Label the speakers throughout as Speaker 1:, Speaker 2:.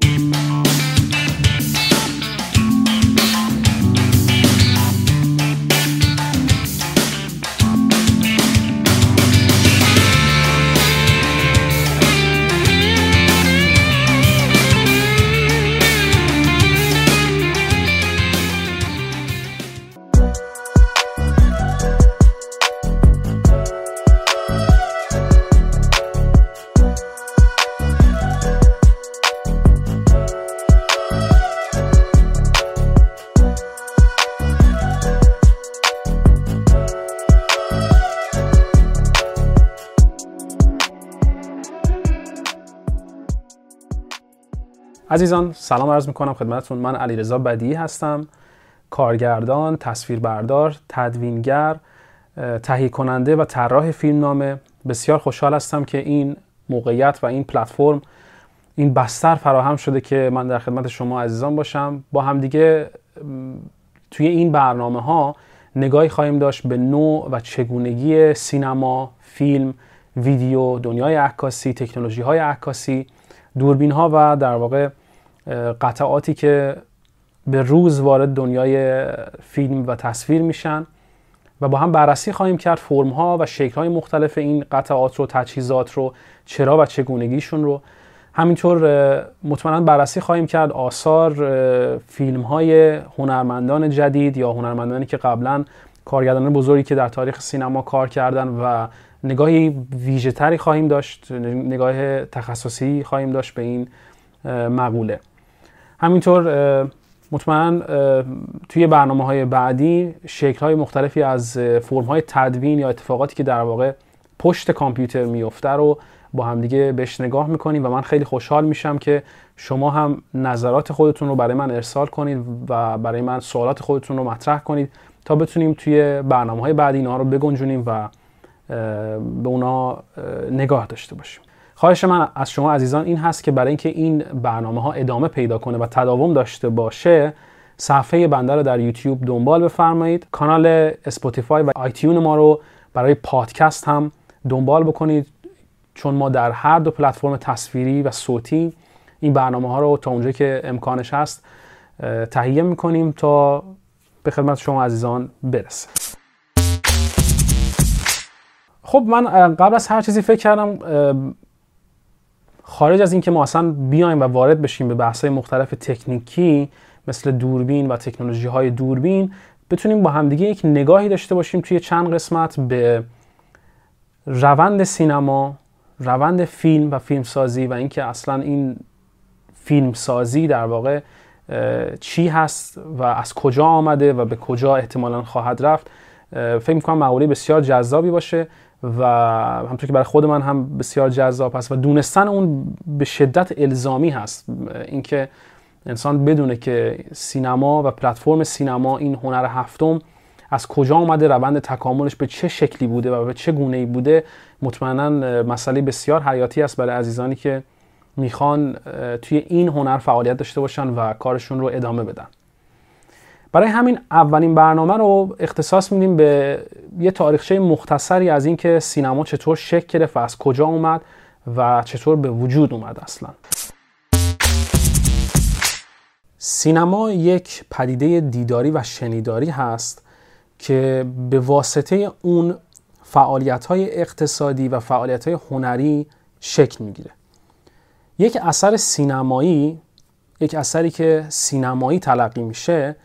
Speaker 1: Bye. عزیزان سلام عرض می‌کنم خدمتتون. من علیرضا بدی هستم کارگردان، تصویربردار، تدوینگر، تهیه کننده و طراح فیلمنامه. بسیار خوشحال هستم که این موقعیت و این پلتفرم این بستر فراهم شده که من در خدمت شما عزیزان باشم. با همدیگه توی این برنامه ها نگاهی خواهیم داشت به نوع و چگونگی سینما، فیلم، ویدیو، دنیای عکاسی، تکنولوژی های عکاسی، دوربین ها و در واقع قطعاتی که به روز وارد دنیای فیلم و تصویر میشن و با هم بررسی خواهیم کرد فرم ها و شکل های مختلف این قطعات رو تجهیزات رو چرا و چگونگیشون رو. همینطور مطمئنا بررسی خواهیم کرد آثار فیلم های هنرمندان جدید یا هنرمندانی که قبلا کارگردان بزرگی که در تاریخ سینما کار کردن و نگاهی ویژه تری خواهیم داشت نگاه تخصصی خواهیم داشت به این مقوله. همینطور مطمئنا توی برنامه های بعدی شکل های مختلفی از فرم های تدوین یا اتفاقاتی که در واقع پشت کامپیوتر میفته رو با همدیگه بهش نگاه می‌کنیم و من خیلی خوشحال میشم که شما هم نظرات خودتون رو برای من ارسال کنید و برای من سوالات خودتون رو مطرح کنید تا بتونیم توی برنامه های بعدی اینا رو بگنجونیم و به اونا نگاه داشته باشیم. خواهش من از شما عزیزان این هست که برای اینکه این برنامه ها ادامه پیدا کنه و تداوم داشته باشه صفحه بنده رو در یوتیوب دنبال بفرمایید. کانال Spotify و iTunes ما رو برای پادکست هم دنبال بکنید. چون ما در هر دو پلتفرم تصویری و صوتی این برنامه ها رو تا اونجا که امکانش هست تهیه می‌کنیم تا به خدمت شما عزیزان برسه. خب من قبل از هر چیزی فکر کردم خارج از اینکه ما اصلا بیایم و وارد بشیم به بحث‌های مختلف تکنیکی مثل دوربین و تکنولوژی های دوربین بتونیم با همدیگه یک نگاهی داشته باشیم توی چند قسمت به روند سینما روند فیلم و فیلمسازی و اینکه اصلا این فیلمسازی در واقع چی هست و از کجا آمده و به کجا احتمالا خواهد رفت. فکر می‌کنم مقوله بسیار جذابی باشه. و همطور که برای خود من هم بسیار جذاب هست و دونستن اون به شدت الزامی هست. اینکه انسان بدونه که سینما و پلتفرم سینما این هنر هفتم از کجا آمده روند تکاملش به چه شکلی بوده و به چه گونه ای بوده مطمئنا مسئله بسیار حیاتی است برای عزیزانی که می‌خوان توی این هنر فعالیت داشته باشن و کارشون رو ادامه بدن. برای همین اولین برنامه رو اختصاص میدیم به یه تاریخچه مختصری از اینکه سینما چطور شکل گرفت و از کجا اومد و چطور به وجود اومد اصلا. سینما یک پدیده دیداری و شنیداری هست که به واسطه اون فعالیت های اقتصادی و فعالیت های هنری شکل می‌گیره. یک اثر سینمایی یک اثری که سینمایی تلقی میشه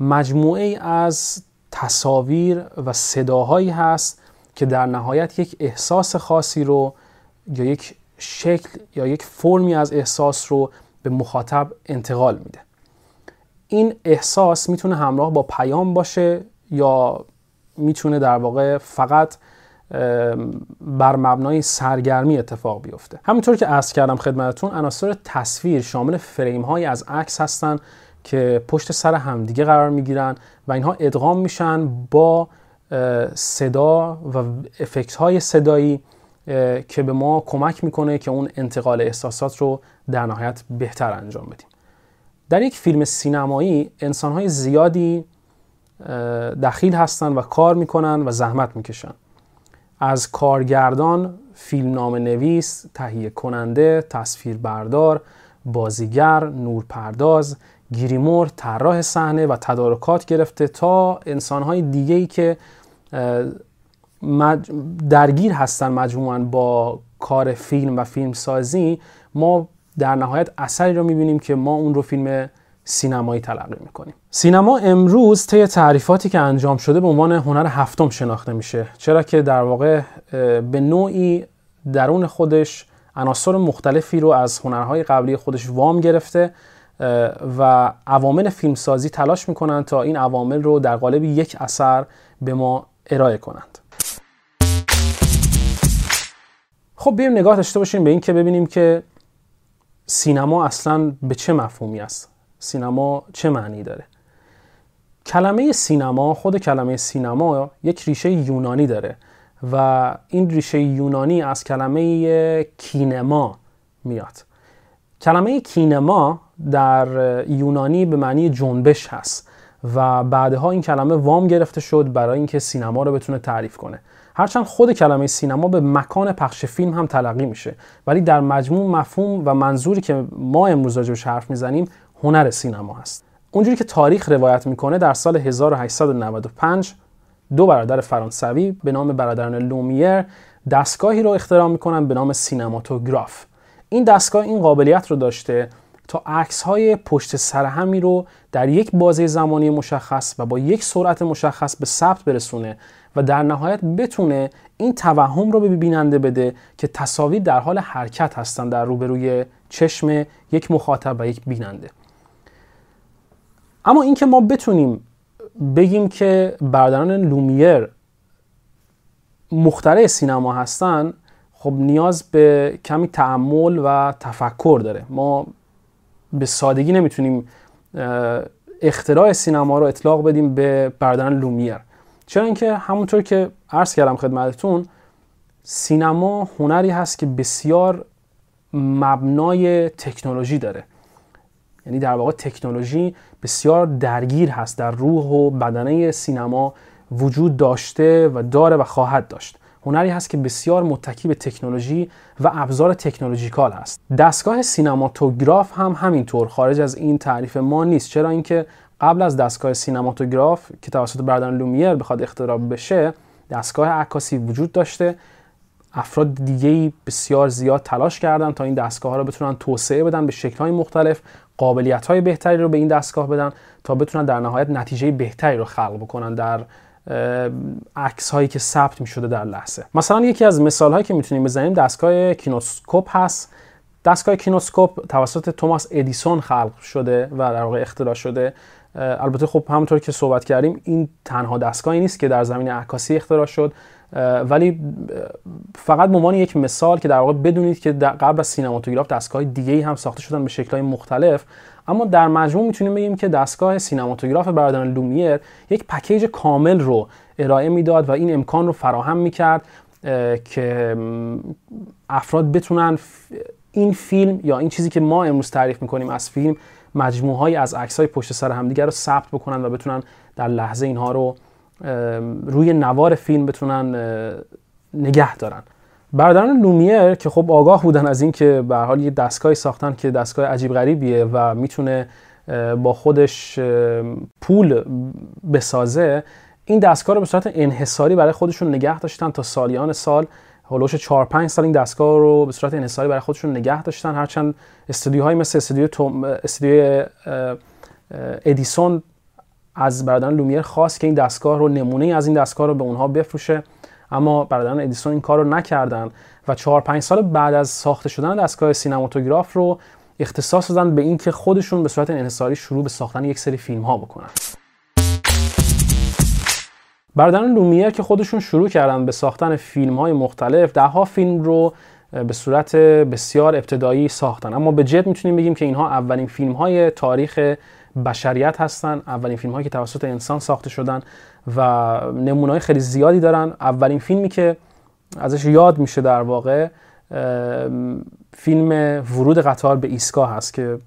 Speaker 1: مجموعه از تصاویر و صداهایی هست که در نهایت یک احساس خاصی رو یا یک شکل یا یک فرمی از احساس رو به مخاطب انتقال میده. این احساس می‌تونه همراه با پیام باشه یا می‌تونه در واقع فقط بر مبنای سرگرمی اتفاق بیفته. همینطور که عرض کردم خدمتتون عناصر تصویر شامل فریم های از عکس هستن که پشت سر همدیگه قرار می‌گیرن و اینها ادغام میشن با صدا و افکت های صدایی که به ما کمک می‌کنه که اون انتقال احساسات رو در نهایت بهتر انجام بدیم. در یک فیلم سینمایی انسان های زیادی دخیل هستن و کار می‌کنن و زحمت می‌کشن. از کارگردان، فیلمنامه نویس، تهیه کننده، تصویر بردار بازیگر نورپرداز گیریمور طراح صحنه و تدارکات گرفته تا انسانهای دیگه ای که درگیر هستن مجموعا با کار فیلم و فیلم سازی ما در نهایت اثری رو می‌بینیم که ما اون رو فیلم سینمایی تلقی می‌کنیم. سینما امروز طی تعریفاتی که انجام شده به عنوان هنر هفتم شناخته میشه. چرا که در واقع به نوعی درون خودش عناصر مختلفی رو از هنرهای قبلی خودش وام گرفته و عوامل فیلمسازی تلاش می‌کنند تا این عوامل رو در قالب یک اثر به ما ارائه کنند. خب بیایم نگاه داشته باشیم به این که ببینیم که سینما اصلا به چه مفهومی است. سینما چه معنی داره؟ کلمه سینما خود کلمه سینما یک ریشه یونانی داره و این ریشه یونانی از کلمه کینما میاد. کلمه کینما در یونانی به معنی جنبش هست و بعدها این کلمه وام گرفته شد برای اینکه سینما رو بتونه تعریف کنه. هرچند خود کلمه سینما به مکان پخش فیلم هم تلقی میشه ولی در مجموع مفهوم و منظوری که ما امروز راجبش حرف می‌زنیم هنر سینما هست. اونجوری که تاریخ روایت می‌کنه در سال 1895 دو برادر فرانسوی به نام برادران لومیر دستگاهی رو اختراع می‌کنن به نام سینماتوگراف. این دستگاه این قابلیت رو داشته تا عکس های پشت سر همی رو در یک بازه زمانی مشخص و با یک سرعت مشخص به ثبت برسونه و در نهایت بتونه این توهم رو به بیننده بده که تصاویر در حال حرکت هستن در روبروی چشم یک مخاطب و یک بیننده. اما اینکه ما بتونیم بگیم که برادران لومیر مخترع سینما هستن خب نیاز به کمی تعمل و تفکر داره. ما به سادگی نمی‌تونیم اختراع سینما رو اطلاق بدیم به برادران لومیر. چرا اینکه همونطور که عرض کردم خدمتتون سینما هنری هست که بسیار مبنای تکنولوژی داره. یعنی در واقع تکنولوژی بسیار درگیر هست در روح و بدنه سینما وجود داشته و داره و خواهد داشت. هنری هست که بسیار متکی به تکنولوژی و ابزار تکنولوژیکال هست دستگاه سینماتوگراف هم همینطور خارج از این تعریف ما نیست. چرا اینکه قبل از دستگاه سینماتوگراف که توسط بردن لومیر بخواد اختراع بشه دستگاه عکاسی وجود داشته. افراد دیگه بسیار زیاد تلاش کردن تا این دستگاه ها رو بتونن توسعه بدن به شکل های مختلف قابلیت های بهتری رو به این دستگاه بدن تا بتونن در نهایت نتیجه بهتری رو خلق بکنن در عکس هایی که ثبت می شده در لحظه. مثلا یکی از مثال هایی که می‌تونیم بزنیم دستگاه کینوسکوپ هست. دستگاه کینتوسکوپ توسط توماس ادیسون خلق شده و در واقع اختراع شده. البته خب همونطور که صحبت کردیم این تنها دستگاهی نیست که در زمینه عکاسی اختراع شد. ولی فقط به یک مثال که در واقع بدونید که قبل از سینماتوگراف دستگاه دیگه هم ساخته شدن به شکل‌های مختلف اما در مجموع می‌تونیم بگیم که دستگاه سینماتوگراف برادران لومیر یک پکیج کامل رو ارائه می‌داد و این امکان رو فراهم می‌کرد که افراد بتونن این فیلم یا این چیزی که ما امروز تعریف می‌کنیم از فیلم مجموعه از عکس های پشت سر همدیگر رو ثبت بکنن و بتونن در لحظه اینها رو روی نوار فیلم بتونن نگه دارن. برادران لومیر که خب آگاه بودن از این که به حال یه دستگاهی ساختن که دستگاه عجیب غریبیه و می‌تونه با خودش پول بسازه این دستگاه رو به صورت انحصاری برای خودشون نگه داشتن تا سالیان سال. هلوش 4 5 سال این دستگاه رو به صورت انحصاری برای خودشون نگه داشتن. هرچند استودیوهایی مثل استودیو استودیو ادیسون از برادران لومیر خواست که این دستگاه رو نمونه از این دستگاه رو به اونها بفروشه. اما برادران ادیسون این کار رو نکردن و 4 5 سال بعد از ساخته شدن دستگاه سینماتوگراف رو اختصاص دادن به اینکه خودشون به صورت انحصاری شروع به ساختن یک سری فیلم ها بکنن. برادران لومیر که خودشون شروع کردن به ساختن فیلم های مختلف ده ها فیلم رو به صورت بسیار ابتدایی ساختن. اما به جد می‌تونیم بگیم که اینها اولین فیلم های تاریخ بشریت هستن. اولین فیلم هایی که توسط انسان ساخته شدن و نمونه های خیلی زیادی دارن. اولین فیلمی که ازش یاد میشه در واقع فیلم ورود قطار به ایستگاه هست که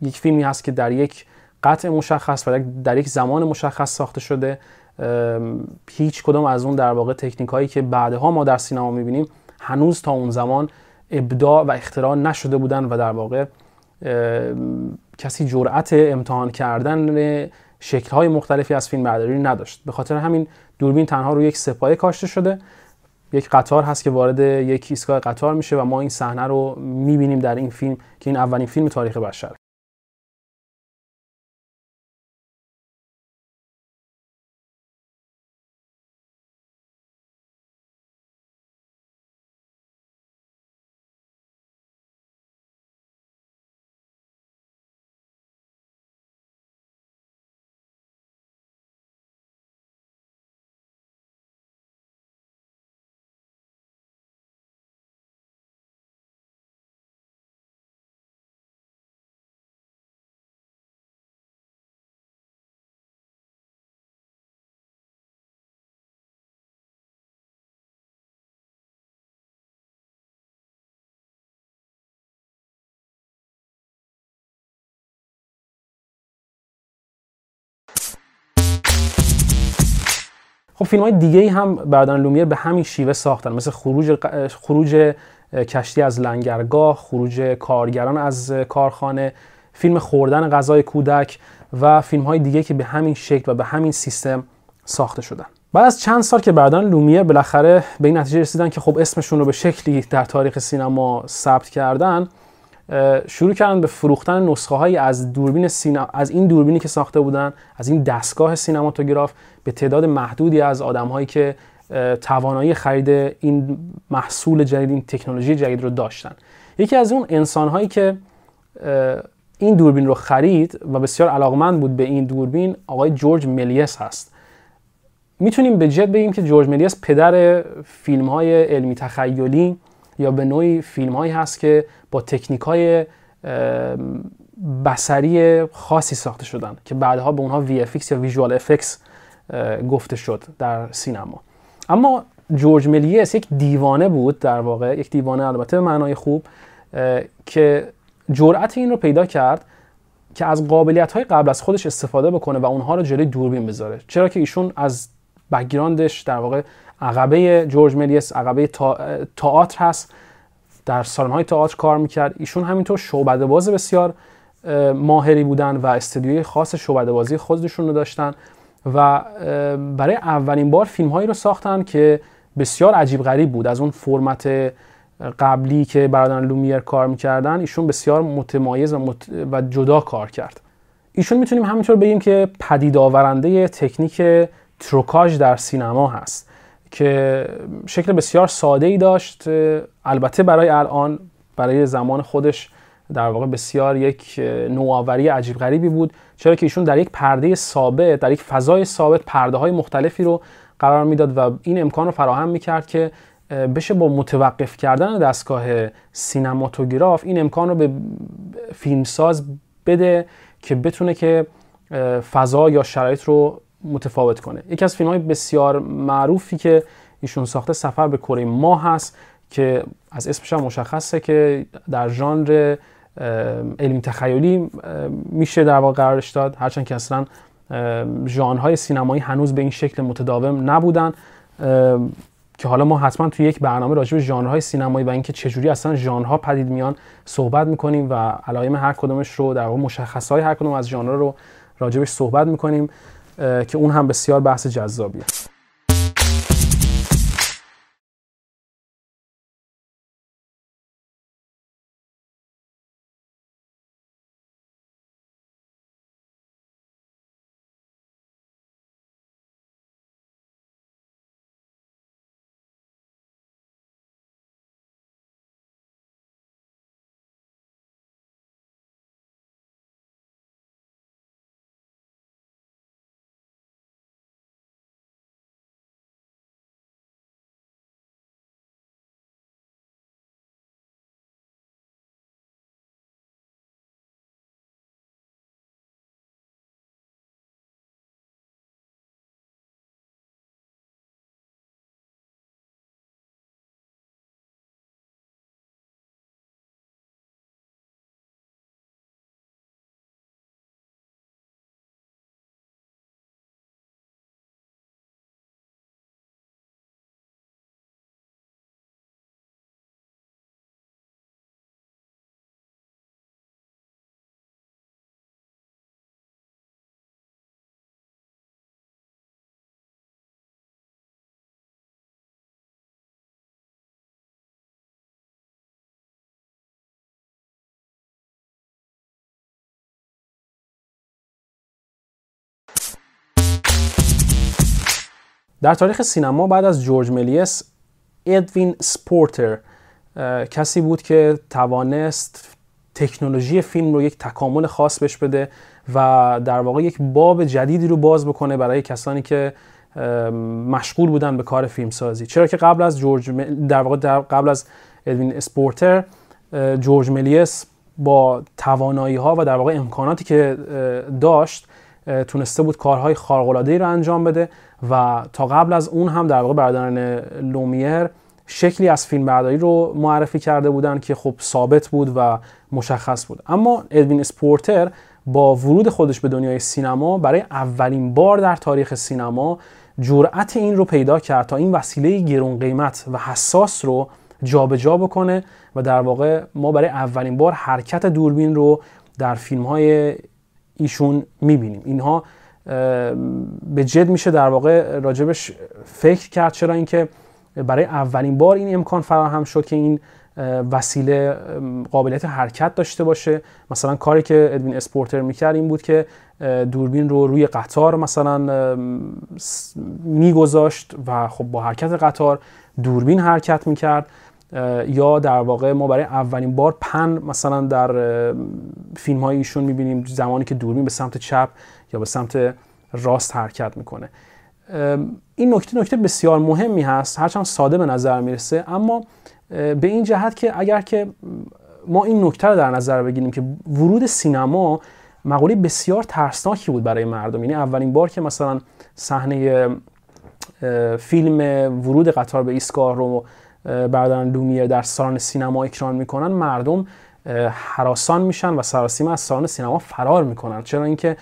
Speaker 1: یک فیلمی هست که در یک قطع مشخص و در یک زمان مشخص ساخته شده. هیچ کدام از اون در واقع تکنیک هایی که بعدها ما در سینما می‌بینیم هنوز تا اون زمان ابداع و اختراع نشده بودن و در واقع کسی جرأت امتحان کردن شکل‌های مختلفی از فیلم برداری نداشت. به خاطر همین دوربین تنها روی یک سپایه کاشته شده. یک قطار هست که وارد یک ایستگاه قطار میشه و ما این صحنه رو می‌بینیم در این فیلم که این اولین فیلم تاریخ بشر. خب فیلم های دیگه هم برادران لومیر به همین شیوه ساختن. مثل خروج خروج کشتی از لنگرگاه خروج کارگران از کارخانه فیلم خوردن غذای کودک و فیلم های دیگه که به همین شکل و به همین سیستم ساخته شدن. بعد از چند سال که برادران لومیر بالاخره به این نتیجه رسیدن که خب اسمشون رو به شکلی در تاریخ سینما ثبت کردن. شروع کردن به فروختن نسخه هایی از دوربین سینا... از این دوربینی که ساخته بودن از این دستگاه سینماتوگراف به تعداد محدودی از آدم هایی که توانایی خرید این محصول جدید این تکنولوژی جدید رو داشتن. یکی از اون انسان هایی که این دوربین رو خرید و بسیار علاقمند بود به این دوربین آقای جورج ملیس هست. می‌تونیم به جد بگیم که جورج ملیس پدر فیلم های علمی تخیلی یا به نوعی فیلم هایی هست که با تکنیک های بسری خاصی ساخته شدن که بعدها به اونها VFX یا visual effects گفته شد در سینما. اما جورج ملیس یک دیوانه بود در واقع یک دیوانه البته به معنای خوب که جرأت این رو پیدا کرد که از قابلیت های قبل از خودش استفاده بکنه و اونها رو جلوی دوربین بذاره. چرا که ایشون از background ش در واقع عقبه جورج ملیس عقبه تئاتر هست در سالن‌های تئاتر کار می‌کرد. ایشون همینطور شعبده باز بسیار ماهری بودن و استودیوی خاص شعبده بازی خودشون رو داشتن و برای اولین بار فیلم هایی رو ساختن که بسیار عجیب غریب بود. از اون فرمت قبلی که برادران لومیر کار می‌کردن ایشون بسیار متمایز و, و جدا کار کرد. ایشون می‌تونیم همینطور بگیم که پدید آورنده تکنیک تروکاژ در سینما هست. که شکل بسیار ساده ای داشت. البته برای الان برای زمان خودش در واقع بسیار یک نوآوری عجیب غریبی بود. چرا که ایشون در یک پرده ثابت در یک فضای ثابت پرده های مختلفی رو قرار می‌داد و این امکان رو فراهم می‌کرد که بشه با متوقف کردن دستگاه سینماتوگراف این امکان رو به فیلمساز بده که بتونه که فضا یا شرایط رو متفاوت کنه. یکی از فیلم های بسیار معروفی که ایشون ساخته سفر به کره ماه هست که از اسمش هم مشخصه که در ژانر علمی تخیلی میشه در واقع قرارش داد. هرچند که اصلا ژانرهای سینمایی هنوز به این شکل متداوم نبودن که حالا ما حتما توی یک برنامه راجع به ژانرهای سینمایی و اینکه چجوری اصلا ژانرها پدید میان صحبت می‌کنیم و علائم هر کدومش رو در واقع مشخصهای هر کدوم از ژانرها رو راجبش صحبت می‌کنیم. که اون هم بسیار بحث جذابیه. در تاریخ سینما بعد از جورج ملیس ادوین اس پورتر کسی بود که توانست تکنولوژی فیلم رو یک تکامل خاص بهش بده و در واقع یک باب جدیدی رو باز بکنه برای کسانی که مشغول بودن به کار فیلمسازی. چرا که قبل از جورج در واقع در قبل از ادوین اس پورتر جورج ملیس با توانایی ها و در واقع امکاناتی که داشت تونسته بود کارهای خارق رو انجام بده و تا قبل از اون هم در واقع برادران لومیر شکلی از فیلم برداری رو معرفی کرده بودن که خب ثابت بود و مشخص بود. اما ادوین اس پورتر با ورود خودش به دنیای سینما برای اولین بار در تاریخ سینما جرأت این رو پیدا کرد تا این وسیله گرون قیمت و حساس رو جابجا جا بکنه و در واقع ما برای اولین بار حرکت دوربین رو در فیلم های ایشون می‌بینیم. اینها به جد میشه در واقع راجبش فکر کرد. چرا اینکه برای اولین بار این امکان فراهم شد که این وسیله قابلیت حرکت داشته باشه. مثلا کاری که ادوین اسپورتر می‌کرد این بود که دوربین رو روی قطار مثلا میگذاشت و خب با حرکت قطار دوربین حرکت می‌کرد. یا در واقع ما برای اولین بار پن مثلا در فیلم های ایشون می‌بینیم زمانی که دوربین به سمت چپ یا به سمت راست حرکت می‌کنه. این نکته نکته بسیار مهمی هست هرچند ساده به نظر می‌رسه اما به این جهت که اگر که ما این نکته رو در نظر بگیریم که ورود سینما مقوله بسیار ترسناکی بود برای مردم. یعنی اولین بار که مثلا صحنه فیلم ورود قطار به ایستگاه رو برادران لومیر در سالن سینما اکران می‌کنن. مردم حراسان میشن و سراسیمه از سالن سینما فرار می‌کنن. چرا اینکه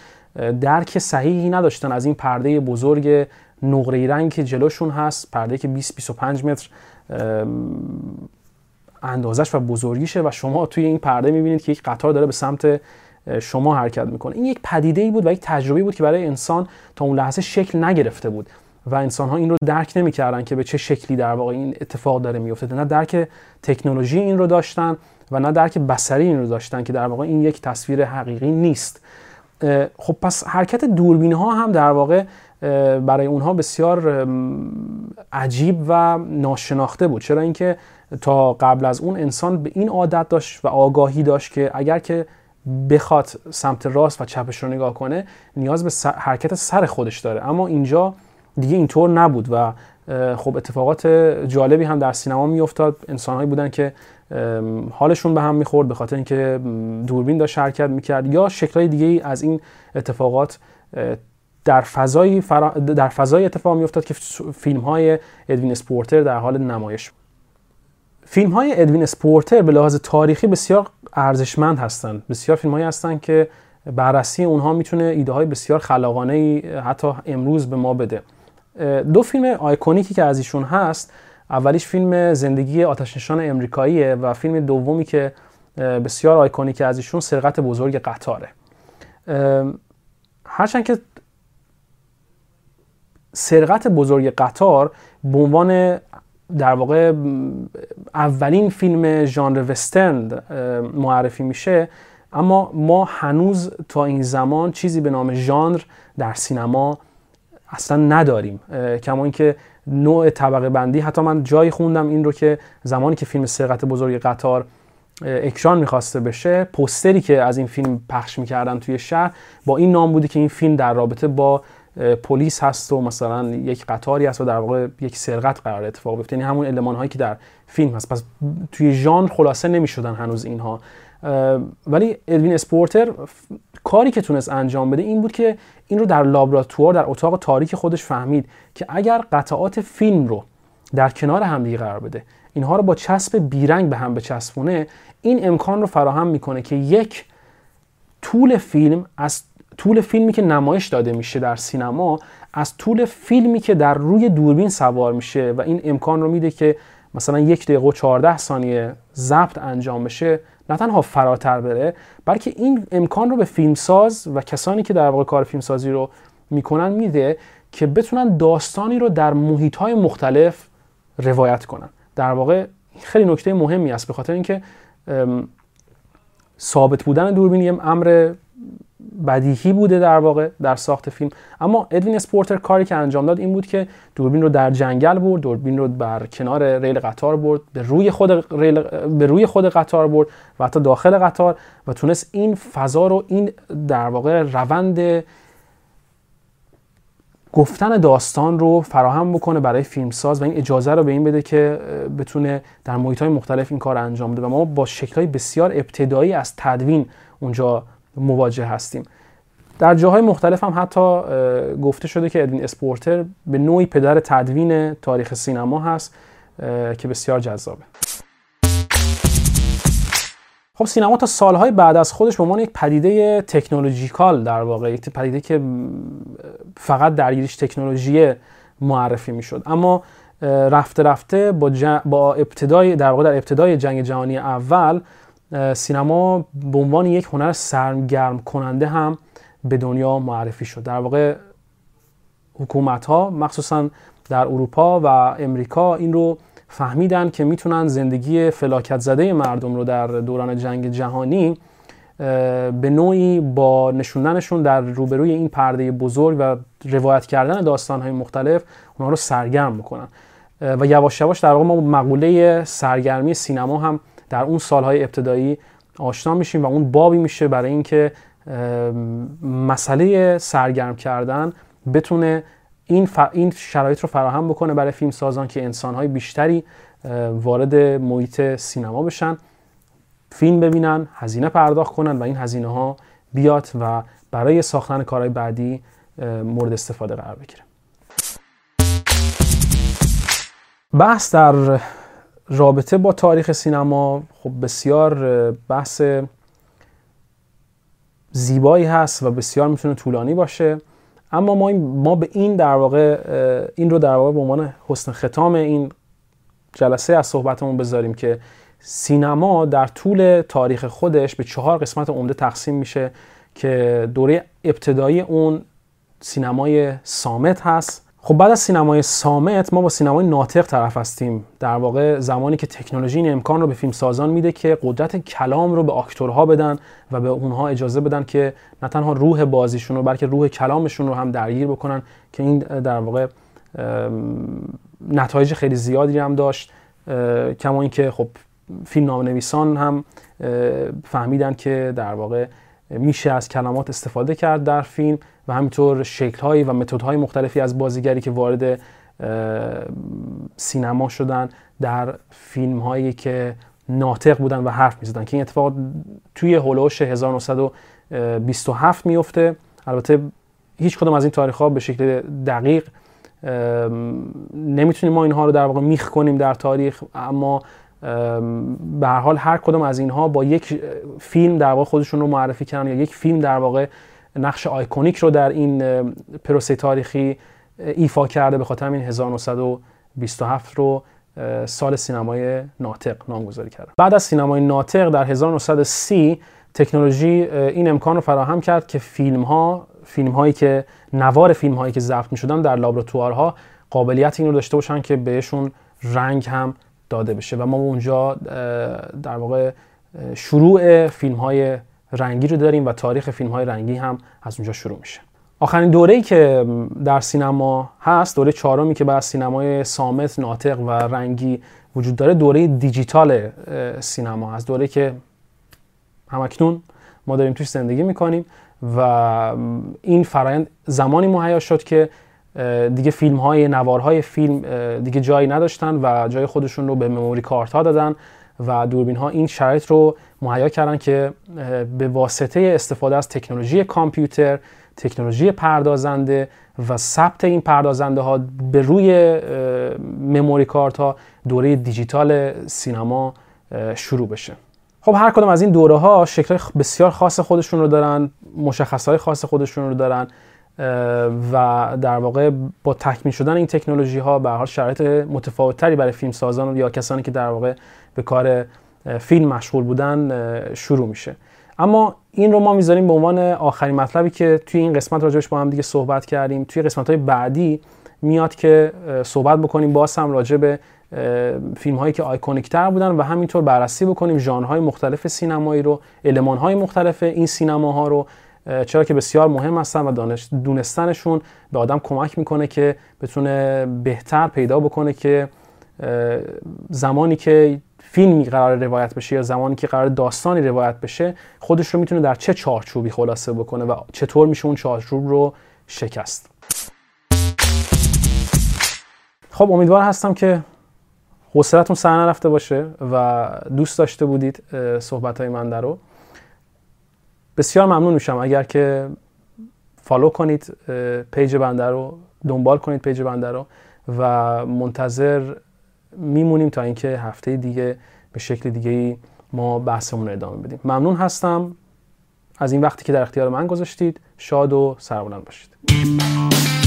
Speaker 1: درک صحیحی نداشتن از این پرده بزرگ نقره رنگ که جلوشون هست پرده که 20 25 متر اندازش و بزرگیشه و شما توی این پرده می‌بینید که یک قطار داره به سمت شما حرکت می‌کنه. این یک پدیده ای بود و یک تجربه بود که برای انسان تا اون لحظه شکل نگرفته بود. و انسان ها این رو درک نمی‌کردن که به چه شکلی در واقع این اتفاق داره میفته نه درک تکنولوژی این رو داشتن و نه درک بصری این رو داشتن که در واقع این یک تصویر حقیقی نیست. خب پس حرکت دوربین ها هم در واقع برای اونها بسیار عجیب و ناشناخته بود. چرا اینکه تا قبل از اون انسان به این عادت داشت و آگاهی داشت که اگر که بخواد سمت راست و چپش رو نگاه کنه نیاز به حرکت سر خودش داره. اما اینجا دیگه اینطور نبود و خب اتفاقات جالبی هم در سینما میافتاد. انسانهایی بودن که حالشون به هم می‌خورد به خاطر اینکه دوربین داشت حرکت می‌کرد. یا شکلهای دیگه از این اتفاقات در فضای, در فضای اتفاق میافتاد که فیلم های ادوین اسپورتر در حال نمایش فیلم های ادوین اس پورتر به لحاظ تاریخی بسیار ارزشمند هستند. بسیار فیلم هایی هستند که بررسی اونها می‌تونه ایده های بسیار خلاقانه حتی امروز به ما بده. دو فیلم iconic ی که از ایشون هست اولیش فیلم زندگی آتشنشان امریکاییه و فیلم دومی که بسیار iconic از ایشون سرقت بزرگ قطاره. هرچند که سرقت بزرگ قطار به عنوان در واقع اولین فیلم ژانر وسترن معرفی میشه اما ما هنوز تا این زمان چیزی به نام ژانر در سینما اصلا نداریم. کما اینکه نوع طبقه بندی حتی من جایی خوندم این رو که زمانی که فیلم سرقت بزرگ قطار اکران می‌خواسته بشه پوستری که از این فیلم پخش می‌کردن توی شهر با این نام بودی که این فیلم در رابطه با پلیس هست و مثلا یک قطاری هست و در واقع یک سرقت قرار اتفاق بیفته. یعنی همون المان هایی که در فیلم هست. پس توی ژانر خلاصه نمی‌شدن هنوز اینها. ولی ادوین اسپورتر کاری که تونست انجام بده این بود که این رو در لابراتوار در اتاق تاریک خودش فهمید که اگر قطعات فیلم رو در کنار همدیگه قرار بده اینها رو با چسب بیرنگ به هم بچسبونه این امکان رو فراهم می‌کنه که یک طول فیلم از طول فیلمی که نمایش داده میشه در سینما از طول فیلمی که در روی دوربین سوار میشه و این امکان رو میده که مثلا یک دقیقه و 14 ثانیه ضبط انجام بشه نه تنها فراتر بره بلکه این امکان رو به فیلمساز و کسانی که در واقع کار فیلمسازی رو می‌کنن میده که بتونن داستانی رو در محیط های مختلف روایت کنن. در واقع خیلی نکته مهمی است به خاطر اینکه ثابت بودن دوربین یه امر بدیهی بوده در واقع در ساخت فیلم. اما ادوین اسپورتر کاری که انجام داد این بود که دوربین رو در جنگل برد دوربین رو بر کنار ریل قطار برد به روی خود ریل به روی خود قطار برد و حتی داخل قطار و تونست این فضا رو این در واقع روند گفتن داستان رو فراهم بکنه برای فیلمساز و این اجازه رو به این بده که بتونه در محیط های مختلف این کار انجام بده. و ما با شکل های بسیار ابتدایی از تدوین اونجا مواجه هستیم. در جاهای مختلف هم حتی گفته شده که ادوین اسپورتر به نوعی پدر تدوین تاریخ سینما هست که بسیار جذابه. خب سینما تا سالهای بعد از خودش به عنوان یک پدیده تکنولوژیکال در واقع یک پدیده که فقط درگیریش تکنولوژی معرفی می‌شد. اما رفته رفته با, با ابتدای در واقع در ابتدای جنگ جهانی اول سینما به عنوان یک هنر سرگرم کننده هم به دنیا معرفی شد. در واقع حکومت ها مخصوصا در اروپا و امریکا این رو فهمیدن که می‌تونن زندگی فلاکت زده مردم رو در دوران جنگ جهانی به نوعی با نشوندنشون در روبروی این پرده بزرگ و روایت کردن داستانهای مختلف اونها رو سرگرم بکنن. و یواش یواش در واقع ما مقوله سرگرمی سینما هم در اون سالهای ابتدایی آشنا میشیم و اون بابی میشه برای اینکه مسئله سرگرم کردن بتونه این, این شرایط رو فراهم بکنه برای فیلم سازان که انسانهای بیشتری وارد محیط سینما بشن فیلم ببینن هزینه پرداخت کنن و این هزینه ها بیاد و برای ساختن کارهای بعدی مورد استفاده قرار بگیره. بحث در رابطه با تاریخ سینما خب بسیار بحث زیبایی هست و بسیار می‌تونه طولانی باشه. اما ما, ما به این در واقع این رو در واقع به عنوان حسن ختام این جلسه از صحبتمون بذاریم که سینما در طول تاریخ خودش به چهار قسمت عمده تقسیم میشه که دوره ابتدایی اون سینمای سامت هست خب بعد از سینمای سامت ما با سینمای ناطق طرف هستیم. در واقع زمانی که تکنولوژی این امکان رو به فیلم سازان میده که قدرت کلام رو به آکتورها بدن و به اونها اجازه بدن که نه تنها روح بازیشون رو بلکه روح کلامشون رو هم درگیر بکنن که این در واقع نتایج خیلی زیادی هم داشت. کما اینکه خب فیلم نام نویسان هم فهمیدن که در واقع میشه از کلمات استفاده کرد در فیلم و همینطور شکلهایی و متدهای مختلفی از بازیگری که وارد سینما شدن در فیلم هایی که ناطق بودن و حرف می‌زدن. که این اتفاق توی هولوش 1927 میفته البته هیچ کدوم از این تاریخ ها به شکل دقیق نمی‌تونیم ما اینها رو در واقع میخ کنیم در تاریخ اما به هر حال هر کدوم از اینها با یک فیلم در واقع خودشون رو معرفی کردن یا یک فیلم در واقع نقش آیکونیک رو در این پروسه تاریخی ایفا کرده به خاطر همین 1927 رو سال سینمای ناطق نامگذاری کرده بعد از سینمای ناطق در 1930 تکنولوژی این امکان رو فراهم کرد که فیلم ها فیلم هایی که نوار فیلم هایی که ضبط می شدن در لابراتوارها قابلیت این رو داشته باشن که بهشون رنگ هم داده بشه و ما اونجا در واقع شروع فیلم های رنگی رو داریم و تاریخ فیلم های رنگی هم از اونجا شروع میشه. آخرین دوره‌ای که در سینما هست دوره چهارمی که بعد سینمای سامت ناطق و رنگی وجود داره دوره دیجیتال سینما هست. دوره که همکنون ما داریم توش زندگی می‌کنیم و این فرایند زمانی مهیا شد که دیگه فیلم های نوارهای فیلم دیگه جایی نداشتن و جای خودشون رو به مموری کارت ها دادن و دوربین ها این شرایط رو مهیا کردن که به واسطه استفاده از تکنولوژی کامپیوتر تکنولوژی پردازنده و ثبت این پردازنده ها به روی مموری کارت ها دوره دیجیتال سینما شروع بشه. خب هر کدوم از این دوره ها شکل بسیار خاص خودشون رو دارن مشخص های خاص خودشون رو دارن. و در واقع با تکمیل شدن این تکنولوژی ها به حال شرایط متفاوتتری برای فیلم سازان یا کسانی که در واقع به کار فیلم مشغول بودن شروع میشه. اما این رو ما می‌ذاریم به عنوان آخرین مطلبی که توی این قسمت راجبش با هم دیگه صحبت کردیم. توی قسمت های بعدی میاد که صحبت بکنیم. باز هم راجع به فیلم هایی که آیکونیک تر بودن و همینطور بررسی بکنیم. ژانرهای مختلف سینمایی رو های مختلف این سینما ها رو. چرا که بسیار مهم هستن و دانش دونستنشون به آدم کمک می‌کنه که بتونه بهتر پیدا بکنه که زمانی که فیلمی قرار روایت بشه یا زمانی که قرار داستانی روایت بشه خودش رو می‌تونه در چه چارچوبی خلاصه بکنه و چطور میشه اون چارچوب رو شکست. خب امیدوار هستم که حوصلتون سر نرفته باشه و دوست داشته بودید صحبت های من رو. بسیار ممنون میشم. اگر که follow کنید page بنده رو دنبال کنید پیج بنده رو و منتظر میمونیم تا اینکه هفته دیگه به شکل دیگه ما بحثمون رو ادامه بدیم. ممنون هستم. از این وقتی که در اختیار من گذاشتید شاد و سربلند باشید.